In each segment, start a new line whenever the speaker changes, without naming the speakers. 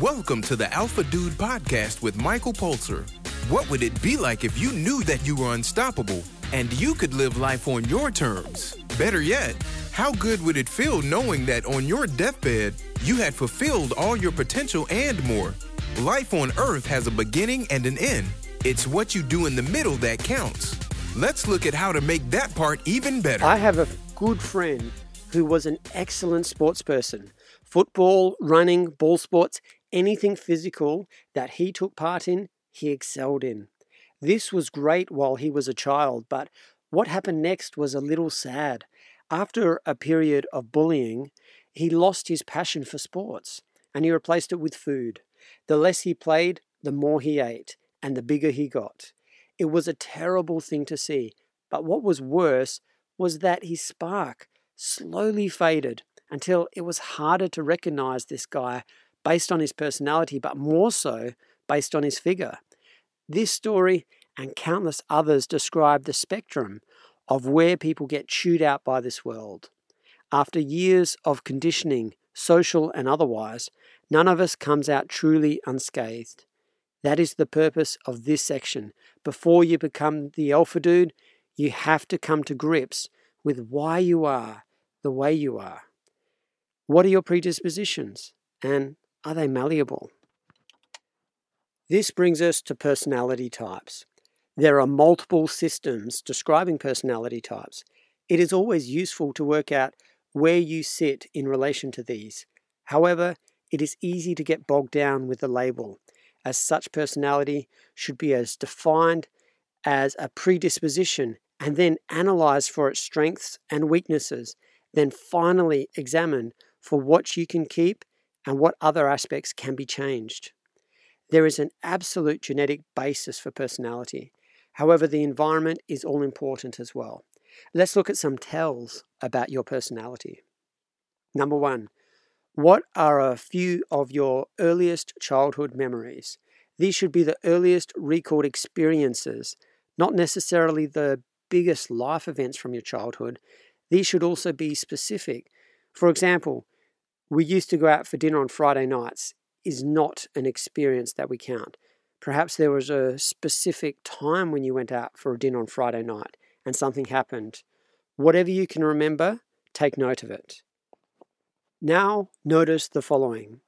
Welcome to the Alpha Dude podcast with Michael Pulser. What would it be like if you knew that you were unstoppable and you could live life on your terms? Better yet, how good would it feel knowing that on your deathbed, you had fulfilled all your potential and more? Life on Earth has a beginning and an end. It's what you do in the middle that counts. Let's look at how to make that part even better.
I have a good friend who was an excellent sports person. Football, running, ball sports, anything physical that he took part in, he excelled in. This was great while he was a child, but what happened next was a little sad. After a period of bullying, he lost his passion for sports and he replaced it with food. The less he played, the more he ate and the bigger he got. It was a terrible thing to see, but what was worse was that his spark slowly faded until it was harder to recognize this guy based on his personality, but more so based on his figure. This story and countless others describe the spectrum of where people get chewed out by this world. After years of conditioning, social and otherwise, none of us comes out truly unscathed. That is the purpose of this section. Before you become the alpha dude, you have to come to grips with why you are the way you are. What are your predispositions? And are they malleable? This brings us to personality types. There are multiple systems describing personality types. It is always useful to work out where you sit in relation to these. However, it is easy to get bogged down with the label, as such personality should be as defined as a predisposition and then analyzed for its strengths and weaknesses, then finally examined for what you can keep and what other aspects can be changed. There is an absolute genetic basis for personality. However, the environment is all important as well. Let's look at some tells about your personality. Number one, what are a few of your earliest childhood memories? These should be the earliest recalled experiences, not necessarily the biggest life events from your childhood. These should also be specific. For example, we used to go out for dinner on Friday nights is not an experience that we count. Perhaps there was a specific time when you went out for a dinner on Friday night and something happened. Whatever you can remember, take note of it. Now, notice the following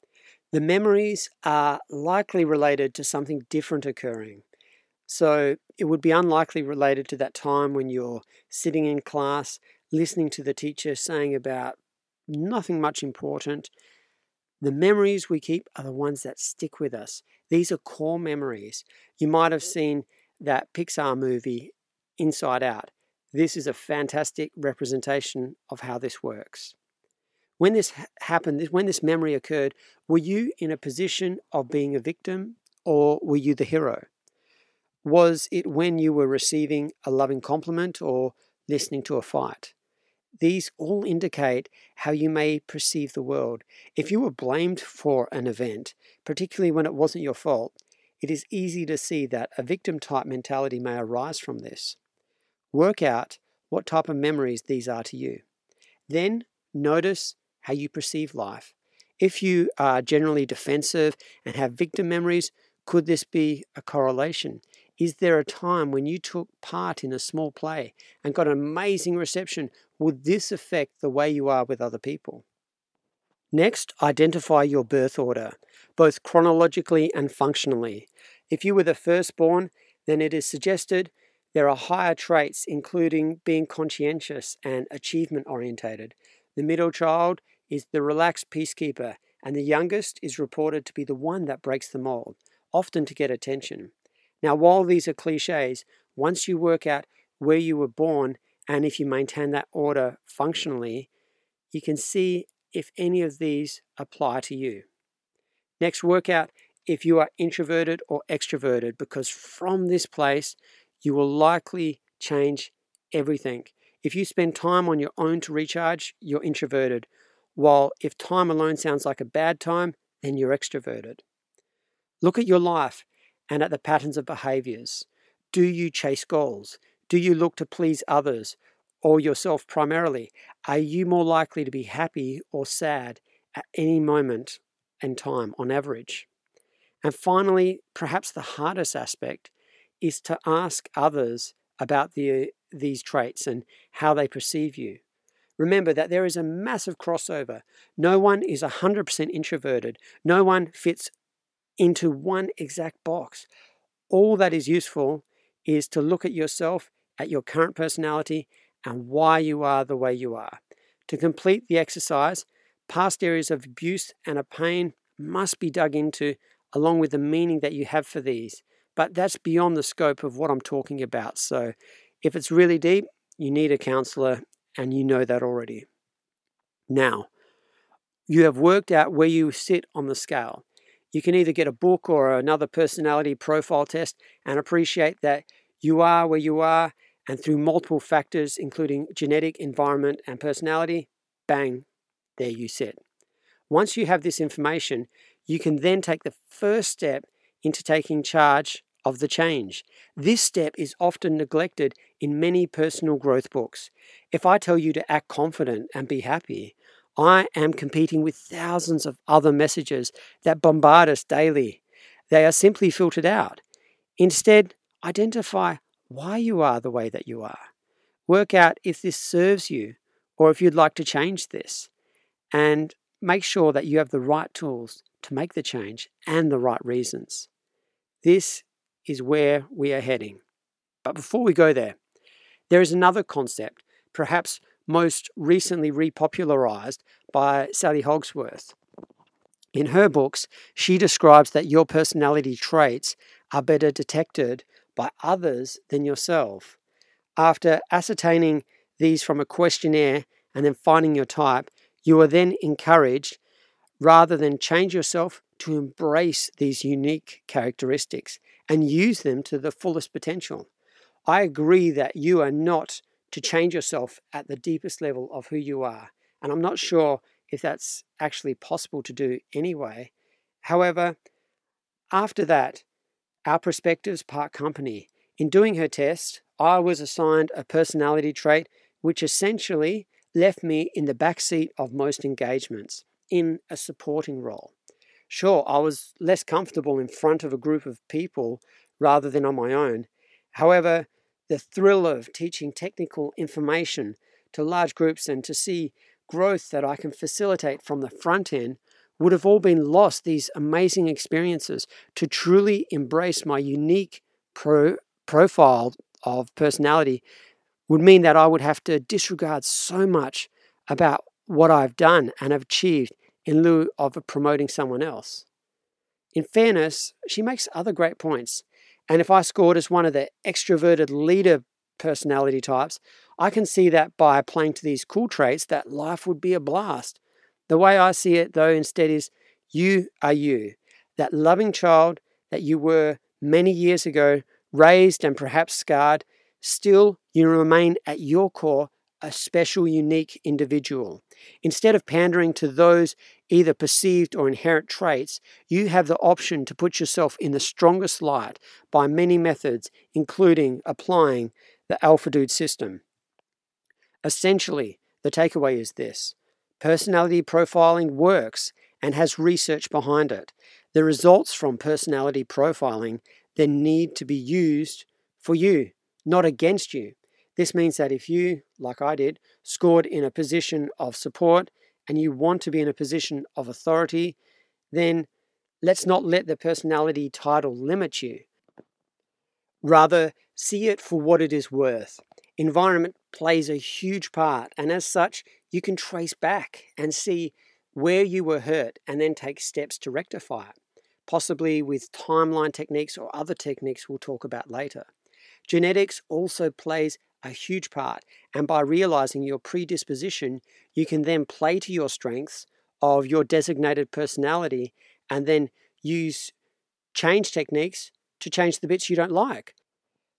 the memories are likely related to something different occurring. So, it would be unlikely related to that time when you're sitting in class, listening to the teacher saying about nothing much important. The memories we keep are the ones that stick with us. These are core memories. You might have seen that Pixar movie, Inside Out. This is a fantastic representation of how this works. When this happened, when this memory occurred, were you in a position of being a victim or were you the hero? Was it when you were receiving a loving compliment or listening to a fight? These all indicate how you may perceive the world. If you were blamed for an event, particularly when it wasn't your fault, it is easy to see that a victim type mentality may arise from this. Work out what type of memories these are to you. Then notice how you perceive life. If you are generally defensive and have victim memories, could this be a correlation? Is there a time when you took part in a small play and got an amazing reception? Would this affect the way you are with other people? Next, identify your birth order, both chronologically and functionally. If you were the firstborn, then it is suggested there are higher traits, including being conscientious and achievement orientated. The middle child is the relaxed peacekeeper, and the youngest is reported to be the one that breaks the mold, often to get attention. Now, while these are cliches, once you work out where you were born and if you maintain that order functionally, you can see if any of these apply to you. Next, work out if you are introverted or extroverted, because from this place, you will likely change everything. If you spend time on your own to recharge, you're introverted. While if time alone sounds like a bad time, then you're extroverted. Look at your life and at the patterns of behaviors. Do you chase goals? Do you look to please others or yourself primarily? Are you more likely to be happy or sad at any moment and time on average. And finally, perhaps the hardest aspect is to ask others about the, these traits and how they perceive you. Remember that there is a massive crossover. No one is 100% introverted. No one fits into one exact box. All that is useful is to look at yourself, at your current personality, and why you are the way you are. To complete the exercise, past areas of abuse and of pain must be dug into, along with the meaning that you have for these. But that's beyond the scope of what I'm talking about. So if it's really deep, you need a counselor and you know that already. Now, you have worked out where you sit on the scale. You can either get a book or another personality profile test and appreciate that you are where you are, and through multiple factors, including genetic, environment, and personality, bang, there you sit. Once you have this information, you can then take the first step into taking charge of the change. This step is often neglected in many personal growth books. If I tell you to act confident and be happy, I am competing with thousands of other messages that bombard us daily. They are simply filtered out. Instead, identify why you are the way that you are. Work out if this serves you or if you'd like to change this. And make sure that you have the right tools to make the change and the right reasons. This is where we are heading. But before we go there, there is another concept, perhaps most recently repopularized by Sally Hogshead. In her books, she describes that your personality traits are better detected by others than yourself. After ascertaining these from a questionnaire and then finding your type, you are then encouraged, rather than change yourself, to embrace these unique characteristics and use them to the fullest potential. I agree that you are not to change yourself at the deepest level of who you are. And I'm not sure if that's actually possible to do anyway. However, after that, our perspectives part company. In doing her test, I was assigned a personality trait which essentially left me in the back seat of most engagements in a supporting role. Sure, I was less comfortable in front of a group of people rather than on my own. However, the thrill of teaching technical information to large groups and to see growth that I can facilitate from the front end would have all been lost, these amazing experiences, to truly embrace my unique pro- profile of personality would mean that I would have to disregard so much about what I've done and have achieved in lieu of promoting someone else. In fairness, she makes other great points. And if I scored as one of the extroverted leader personality types, I can see that by playing to these cool traits that life would be a blast. The way I see it, though, instead is you are you, that loving child that you were many years ago, raised and perhaps scarred, still you remain at your core a special, unique individual. Instead of pandering to those either perceived or inherent traits, you have the option to put yourself in the strongest light by many methods, including applying the Alpha Dude system. Essentially, the takeaway is this personality profiling works and has research behind it. The results from personality profiling then need to be used for you, not against you. This means that if you, like I did, scored in a position of support and you want to be in a position of authority, then let's not let the personality title limit you. Rather, see it for what it is worth. Environment plays a huge part, and as such, you can trace back and see where you were hurt and then take steps to rectify it, possibly with timeline techniques or other techniques we'll talk about later. Genetics also plays a huge part. And by realizing your predisposition, you can then play to your strengths of your designated personality and then use change techniques to change the bits you don't like.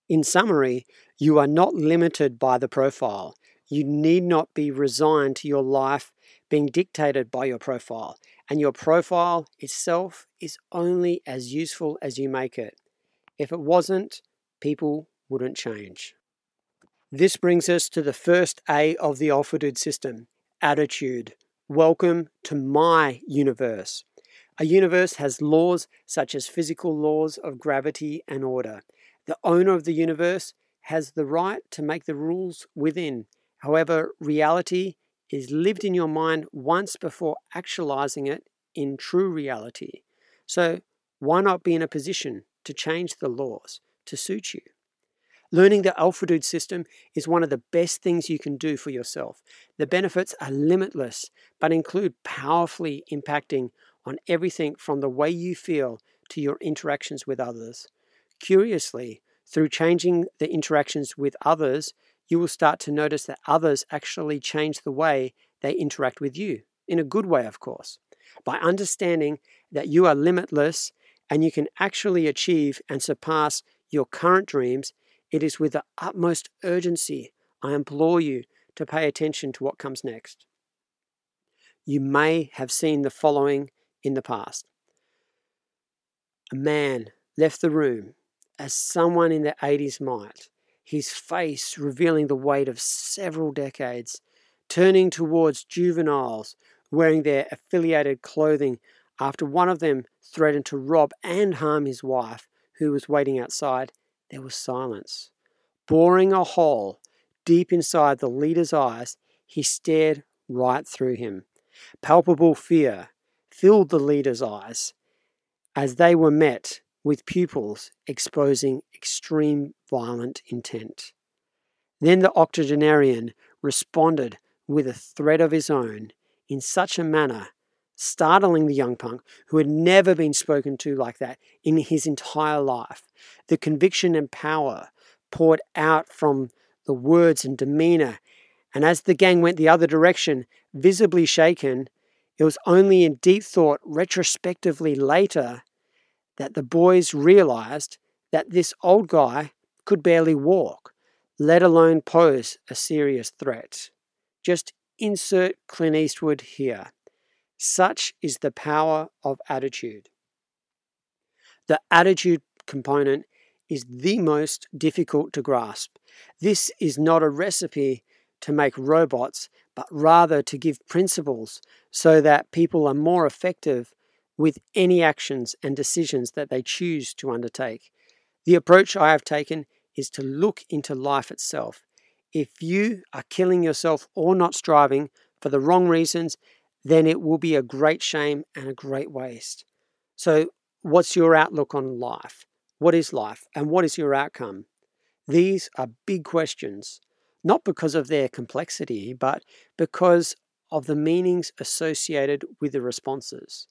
In summary, you are not limited by the profile. You need not be resigned to your life being dictated by your profile, and your profile itself is only as useful as you make it. If it wasn't, people wouldn't change. This brings us to the first A of the Alpha system attitude. Welcome to my universe. A universe has laws such as physical laws of gravity and order. The owner of the universe has the right to make the rules within. However, reality is lived in your mind once before actualizing it in true reality. So, why not be in a position to change the laws to suit you? Learning the Alpha Dude system is one of the best things you can do for yourself. The benefits are limitless, but include powerfully impacting on everything from the way you feel to your interactions with others. Curiously, through changing the interactions with others, you will start to notice that others actually change the way they interact with you, in a good way, of course. By understanding that you are limitless and you can actually achieve and surpass your current dreams, it is with the utmost urgency I implore you to pay attention to what comes next. You may have seen the following in the past. A man left the room as someone in the 80s might, his face revealing the weight of several decades, turning towards juveniles wearing their affiliated clothing after one of them threatened to rob and harm his wife, who was waiting outside. There was silence. Boring a hole deep inside the leader's eyes, he stared right through him. Palpable fear filled the leader's eyes as they were met with pupils exposing extreme violent intent. Then the octogenarian responded with a threat of his own in such a manner, startling the young punk who had never been spoken to like that in his entire life. The conviction and power poured out from the words and demeanor, and as the gang went the other direction, visibly shaken, it was only in deep thought retrospectively later that the boys realized that this old guy could barely walk, let alone pose a serious threat. Just insert Clint Eastwood here. Such is the power of attitude. The attitude component is the most difficult to grasp. This is not a recipe to make robots, but rather to give principles so that people are more effective with any actions and decisions that they choose to undertake. The approach I have taken is to look into life itself. If you are killing yourself or not striving for the wrong reasons, then it will be a great shame and a great waste. So, what's your outlook on life? What is life and what is your outcome? These are big questions, not because of their complexity, but because of the meanings associated with the responses.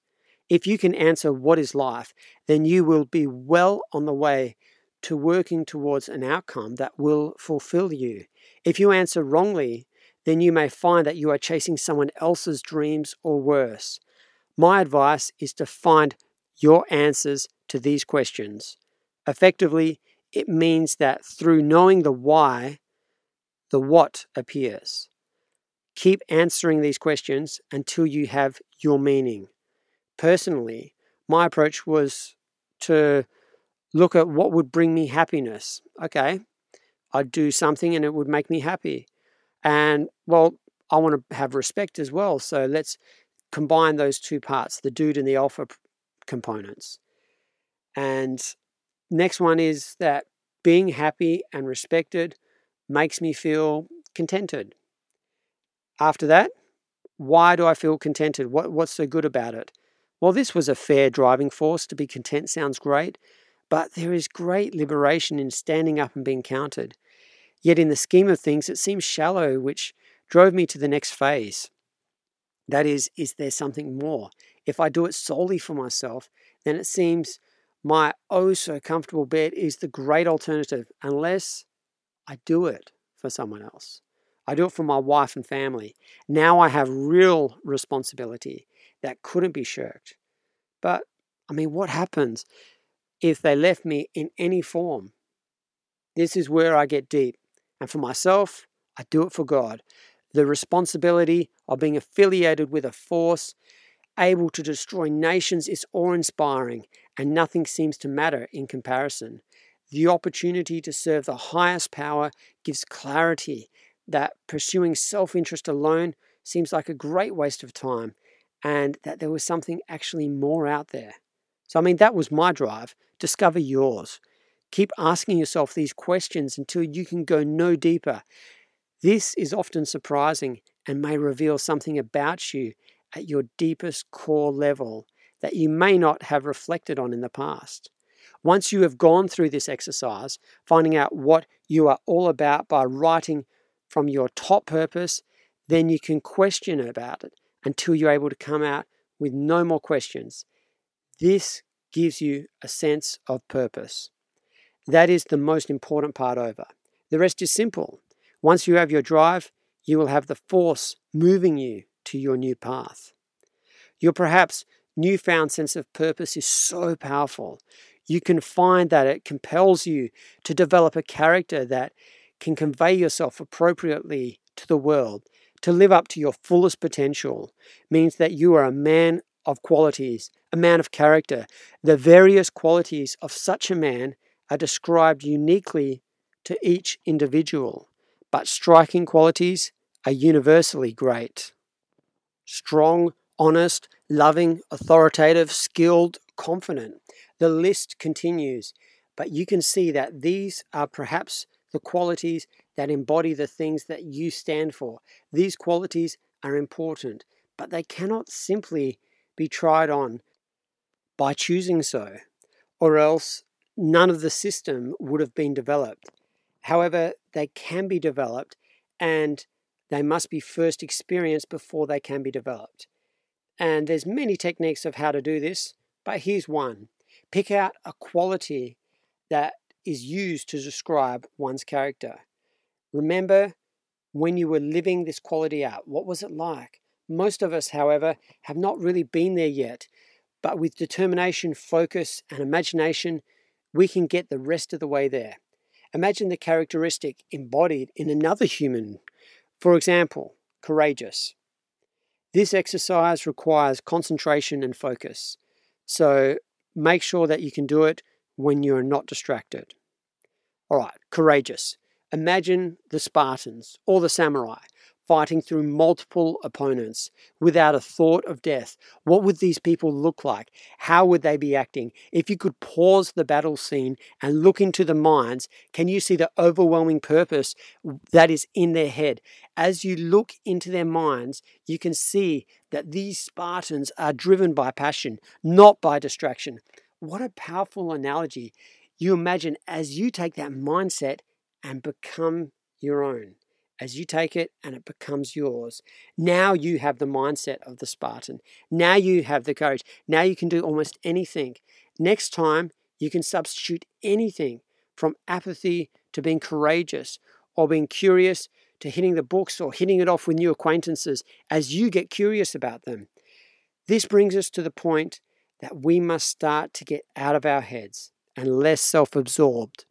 If you can answer what is life, then you will be well on the way to working towards an outcome that will fulfill you. If you answer wrongly, then you may find that you are chasing someone else's dreams or worse. My advice is to find your answers to these questions. Effectively, it means that through knowing the why, the what appears. Keep answering these questions until you have your meaning. Personally, my approach was to look at what would bring me happiness. Okay, I'd do something and it would make me happy. And well, I want to have respect as well. So let's combine those two parts the dude and the alpha components. And Next one is that being happy and respected makes me feel contented. After that, why do I feel contented? What, what's so good about it? Well, this was a fair driving force. To be content sounds great, but there is great liberation in standing up and being counted. Yet, in the scheme of things, it seems shallow, which drove me to the next phase. That is, is there something more? If I do it solely for myself, then it seems my oh so comfortable bed is the great alternative unless I do it for someone else. I do it for my wife and family. Now I have real responsibility that couldn't be shirked. But I mean, what happens if they left me in any form? This is where I get deep. And for myself, I do it for God. The responsibility of being affiliated with a force able to destroy nations is awe inspiring, and nothing seems to matter in comparison. The opportunity to serve the highest power gives clarity that pursuing self interest alone seems like a great waste of time, and that there was something actually more out there. So, I mean, that was my drive. Discover yours. Keep asking yourself these questions until you can go no deeper. This is often surprising and may reveal something about you at your deepest core level that you may not have reflected on in the past. Once you have gone through this exercise, finding out what you are all about by writing from your top purpose, then you can question about it until you're able to come out with no more questions. This gives you a sense of purpose. That is the most important part over. The rest is simple. Once you have your drive, you will have the force moving you to your new path. Your perhaps newfound sense of purpose is so powerful. You can find that it compels you to develop a character that can convey yourself appropriately to the world. To live up to your fullest potential means that you are a man of qualities, a man of character. The various qualities of such a man are described uniquely to each individual, but striking qualities are universally great. Strong, honest, loving, authoritative, skilled, confident. The list continues, but you can see that these are perhaps the qualities that embody the things that you stand for. These qualities are important, but they cannot simply be tried on by choosing so, or else none of the system would have been developed. However, they can be developed and they must be first experienced before they can be developed. And there's many techniques of how to do this, but here's one. Pick out a quality that is used to describe one's character. Remember when you were living this quality out. What was it like? Most of us, however, have not really been there yet, but with determination, focus, and imagination, we can get the rest of the way there. Imagine the characteristic embodied in another human. For example, courageous. This exercise requires concentration and focus, so make sure that you can do it when you are not distracted. All right, courageous. Imagine the Spartans or the samurai fighting through multiple opponents without a thought of death. What would these people look like? How would they be acting? If you could pause the battle scene and look into the minds, can you see the overwhelming purpose that is in their head? As you look into their minds, you can see that these Spartans are driven by passion, not by distraction. What a powerful analogy. You imagine as you take that mindset and become your own as you take it and it becomes yours. Now you have the mindset of the Spartan. Now you have the courage. Now you can do almost anything. Next time, you can substitute anything from apathy to being courageous or being curious to hitting the books or hitting it off with new acquaintances as you get curious about them. This brings us to the point that we must start to get out of our heads and less self absorbed.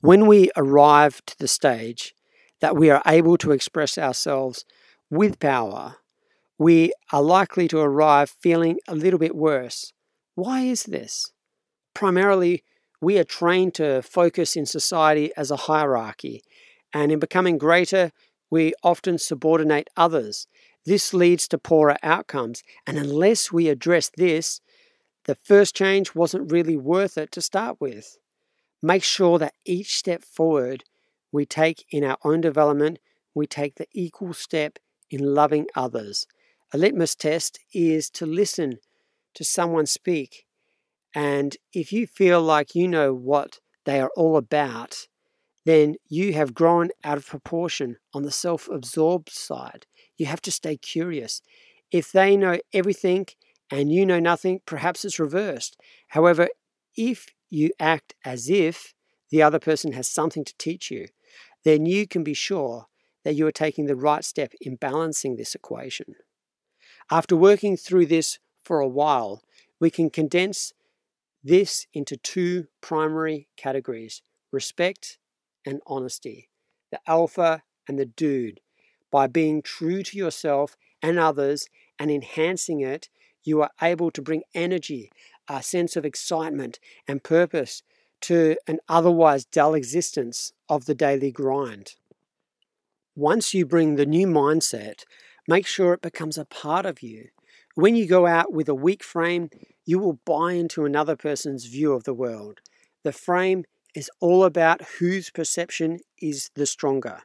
When we arrive to the stage that we are able to express ourselves with power, we are likely to arrive feeling a little bit worse. Why is this? Primarily, we are trained to focus in society as a hierarchy, and in becoming greater, we often subordinate others. This leads to poorer outcomes, and unless we address this, the first change wasn't really worth it to start with. Make sure that each step forward we take in our own development, we take the equal step in loving others. A litmus test is to listen to someone speak. And if you feel like you know what they are all about, then you have grown out of proportion on the self absorbed side. You have to stay curious. If they know everything and you know nothing, perhaps it's reversed. However, if you act as if the other person has something to teach you, then you can be sure that you are taking the right step in balancing this equation. After working through this for a while, we can condense this into two primary categories respect and honesty, the alpha and the dude. By being true to yourself and others and enhancing it, you are able to bring energy, a sense of excitement and purpose to an otherwise dull existence of the daily grind. Once you bring the new mindset, Make sure it becomes a part of you. When you go out with a weak frame, you will buy into another person's view of the world. The frame is all about whose perception is the stronger.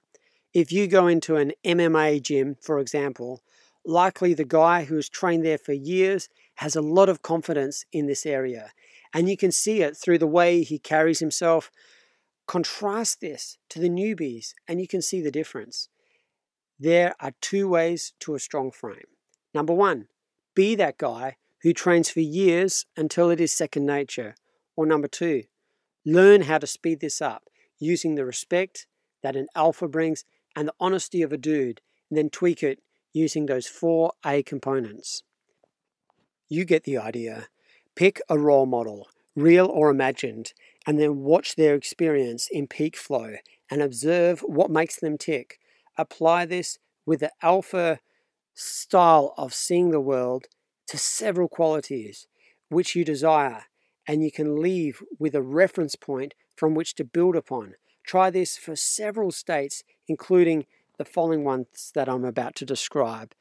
If you go into an MMA gym, for example, likely the guy who's trained there for years has a lot of confidence in this area. And you can see it through the way he carries himself. Contrast this to the newbies, and you can see the difference. There are two ways to a strong frame. Number one, be that guy who trains for years until it is second nature. Or number two, learn how to speed this up using the respect that an alpha brings and the honesty of a dude, and then tweak it using those four A components. You get the idea. Pick a role model, real or imagined, and then watch their experience in peak flow and observe what makes them tick. Apply this with the alpha style of seeing the world to several qualities which you desire, and you can leave with a reference point from which to build upon. Try this for several states, including the following ones that I'm about to describe.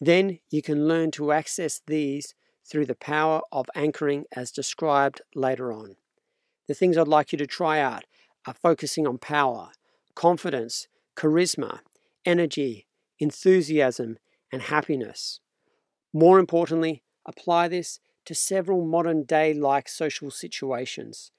Then you can learn to access these through the power of anchoring as described later on. The things I'd like you to try out are focusing on power, confidence, charisma, energy, enthusiasm, and happiness. More importantly, apply this to several modern day like social situations.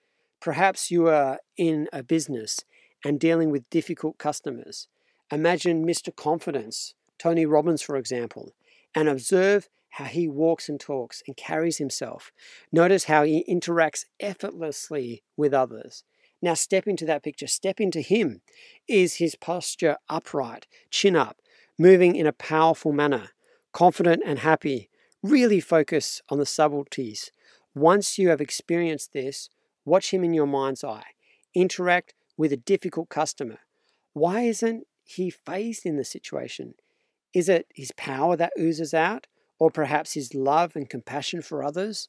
Perhaps you are in a business and dealing with difficult customers. Imagine Mr. Confidence, Tony Robbins, for example, and observe how he walks and talks and carries himself. Notice how he interacts effortlessly with others. Now step into that picture, step into him. Is his posture upright, chin up, moving in a powerful manner, confident and happy? Really focus on the subtleties. Once you have experienced this, watch him in your mind's eye. Interact with a difficult customer. Why isn't he fazed in the situation? Is it his power that oozes out? Or perhaps his love and compassion for others?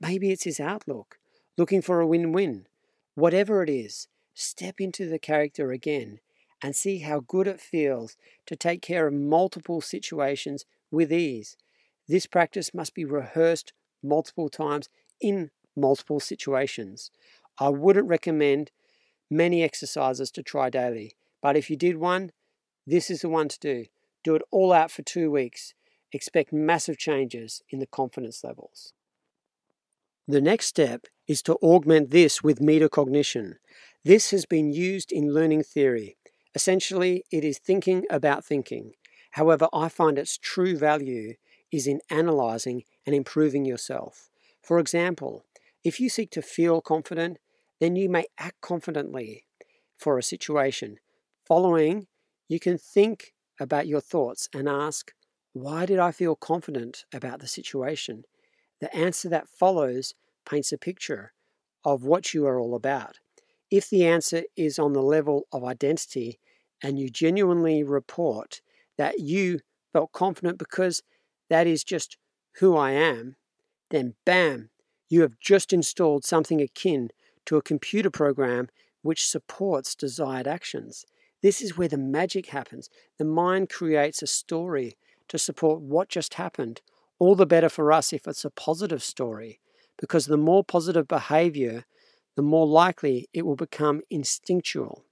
Maybe it's his outlook, looking for a win win. Whatever it is, step into the character again and see how good it feels to take care of multiple situations with ease. This practice must be rehearsed multiple times in multiple situations. I wouldn't recommend many exercises to try daily, but if you did one, this is the one to do. Do it all out for two weeks. Expect massive changes in the confidence levels. The next step is to augment this with metacognition. This has been used in learning theory. Essentially, it is thinking about thinking. However, I find its true value is in analyzing and improving yourself. For example, if you seek to feel confident, then you may act confidently for a situation. Following, you can think about your thoughts and ask, why did I feel confident about the situation? The answer that follows paints a picture of what you are all about. If the answer is on the level of identity and you genuinely report that you felt confident because that is just who I am, then bam, you have just installed something akin to a computer program which supports desired actions. This is where the magic happens. The mind creates a story to support what just happened. All the better for us if it's a positive story, because the more positive behavior, the more likely it will become instinctual.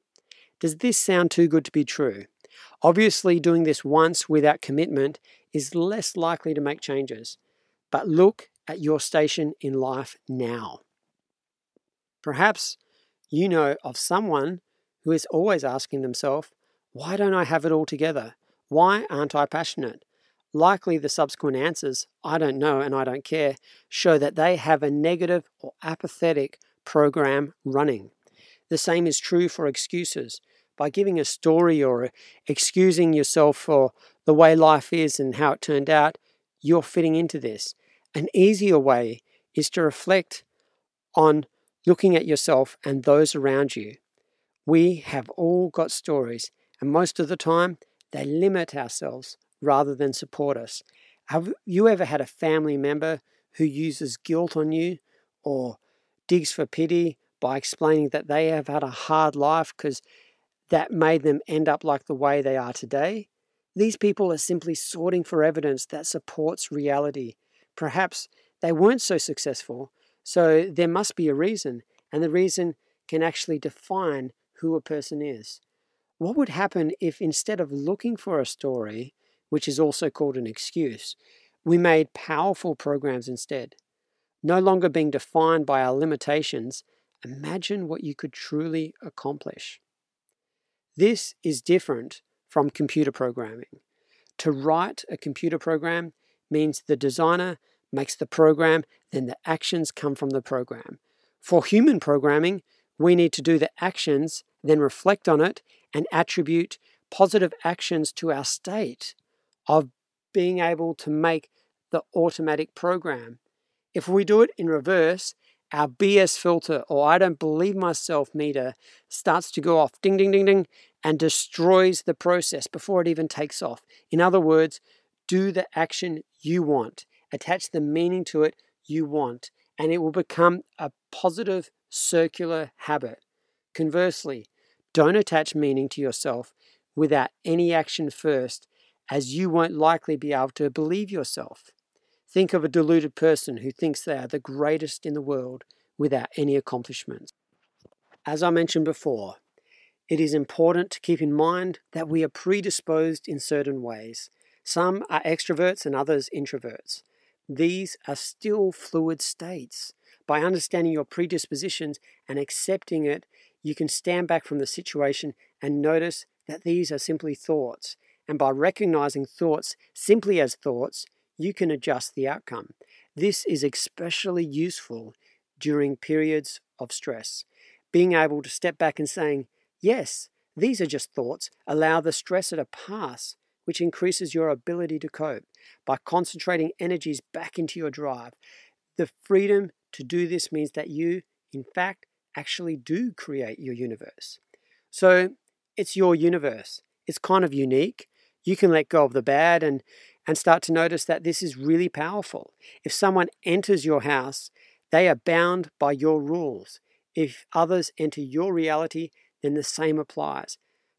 Does this sound too good to be true? Obviously, doing this once without commitment is less likely to make changes. But look at your station in life now. Perhaps you know of someone who is always asking themselves, Why don't I have it all together? Why aren't I passionate? Likely the subsequent answers, I don't know and I don't care, show that they have a negative or apathetic program running. The same is true for excuses. By giving a story or excusing yourself for the way life is and how it turned out, you're fitting into this. An easier way is to reflect on looking at yourself and those around you. We have all got stories, and most of the time they limit ourselves rather than support us. Have you ever had a family member who uses guilt on you or digs for pity by explaining that they have had a hard life because that made them end up like the way they are today? These people are simply sorting for evidence that supports reality. Perhaps they weren't so successful, so there must be a reason, and the reason can actually define who a person is. What would happen if instead of looking for a story, which is also called an excuse, we made powerful programs instead? No longer being defined by our limitations, imagine what you could truly accomplish. This is different from computer programming. To write a computer program means the designer makes the program, then the actions come from the program. For human programming, we need to do the actions, then reflect on it, and attribute positive actions to our state of being able to make the automatic program. If we do it in reverse, our BS filter or I don't believe myself meter starts to go off ding, ding, ding, ding, and destroys the process before it even takes off. In other words, do the action you want, attach the meaning to it you want, and it will become a positive circular habit. Conversely, don't attach meaning to yourself without any action first, as you won't likely be able to believe yourself. Think of a deluded person who thinks they are the greatest in the world without any accomplishments. As I mentioned before, it is important to keep in mind that we are predisposed in certain ways. Some are extroverts and others introverts. These are still fluid states. By understanding your predispositions and accepting it, you can stand back from the situation and notice that these are simply thoughts. And by recognizing thoughts simply as thoughts, you can adjust the outcome. This is especially useful during periods of stress. Being able to step back and saying, Yes, these are just thoughts, allow the stressor to pass, which increases your ability to cope by concentrating energies back into your drive. The freedom to do this means that you, in fact, actually do create your universe. So it's your universe. It's kind of unique. You can let go of the bad and, and start to notice that this is really powerful. If someone enters your house, they are bound by your rules. If others enter your reality, then the same applies.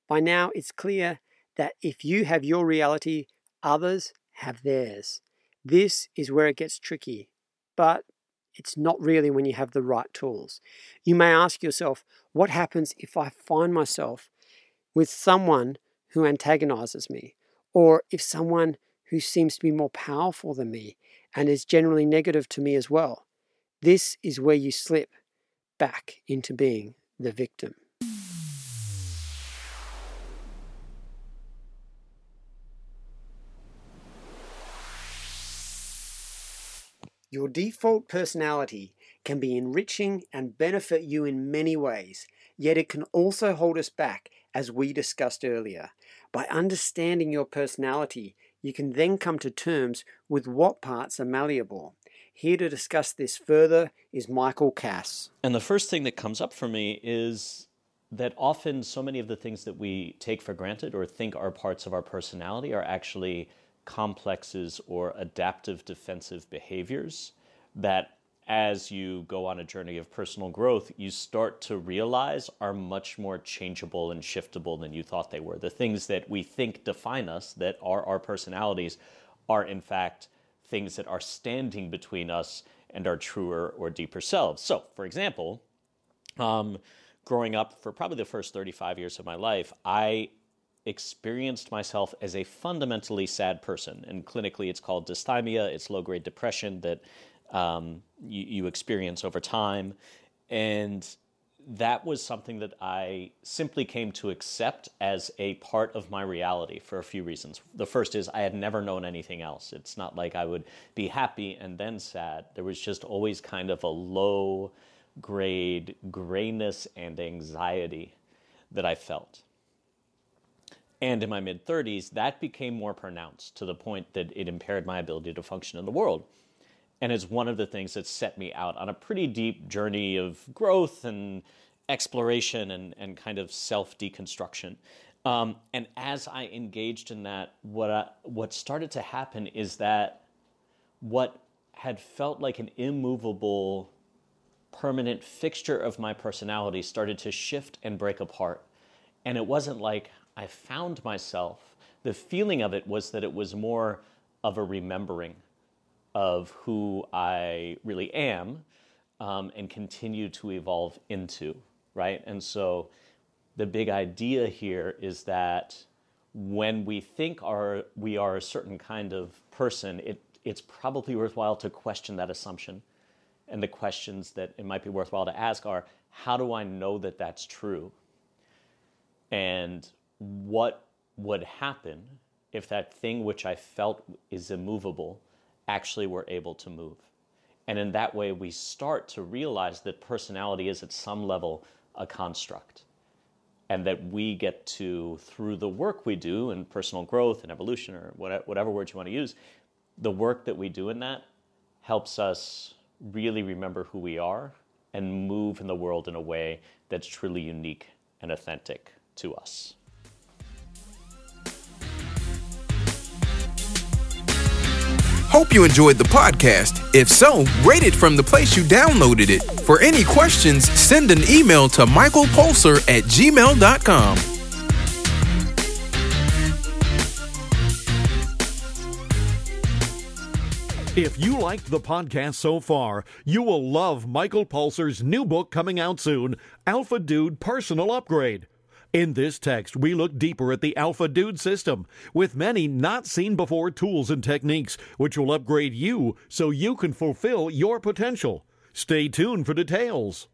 By now, it's clear that if you have your reality, others have theirs. This is where it gets tricky, but it's not really when you have the right tools. You may ask yourself, what happens if I find myself with someone who antagonizes me, or if someone who seems to be more powerful than me and is generally negative to me as well? This is where you slip back into being the victim. Your default personality can be enriching and benefit you in many ways, yet it can also hold us back, as we discussed earlier. By understanding your personality, you can then come to terms with what parts are malleable. Here to discuss this further is Michael Cass.
And the first thing that comes up for me is that often so many of the things that we take for granted or think are parts of our personality are actually complexes or adaptive defensive behaviors that as you go on a journey of personal growth, you start to realize are much more changeable and shiftable than you thought they were. The things that we think define us, that are our personalities, are in fact things that are standing between us and our truer or deeper selves. So, for example, um, growing up for probably the first 35 years of my life, I experienced myself as a fundamentally sad person. And clinically, it's called dysthymia. It's low grade depression that um, you, you experience over time. And that was something that I simply came to accept as a part of my reality for a few reasons. The first is I had never known anything else. It's not like I would be happy and then sad. There was just always kind of a low grade grayness and anxiety that I felt. And in my mid 30s, that became more pronounced to the point that it impaired my ability to function in the world. And it's one of the things that set me out on a pretty deep journey of growth and exploration and, and kind of self deconstruction. Um, and as I engaged in that, what, I, what started to happen is that what had felt like an immovable, permanent fixture of my personality started to shift and break apart. And it wasn't like I found myself The feeling of it was that it was more of a remembering of who I really am um, and continue to evolve into, right? And so the big idea here is that when we think our, we are a certain kind of person, it, it's probably worthwhile to question that assumption. And the questions that it might be worthwhile to ask are how do I know that that's true? And what would happen if that thing which I felt is immovable actually were able to move? And in that way, we start to realize that personality is at some level a construct. And that we get to, through the work we do in personal growth and evolution, or whatever, words you want to use, the work that we do in that helps us really remember who we are and move in the world in a way that's truly unique and authentic to us.
Hope you enjoyed the podcast. If so, rate it from the place you downloaded it. For any questions, send an email to michaelpulser at gmail.com.
If you liked the podcast so far, you will love Michael Pulser's new book coming out soon Alpha Dude Personal Upgrade. In this text, we look deeper at the Alpha Dude system with many not seen before tools and techniques which will upgrade you so you can fulfill your potential. Stay tuned for details.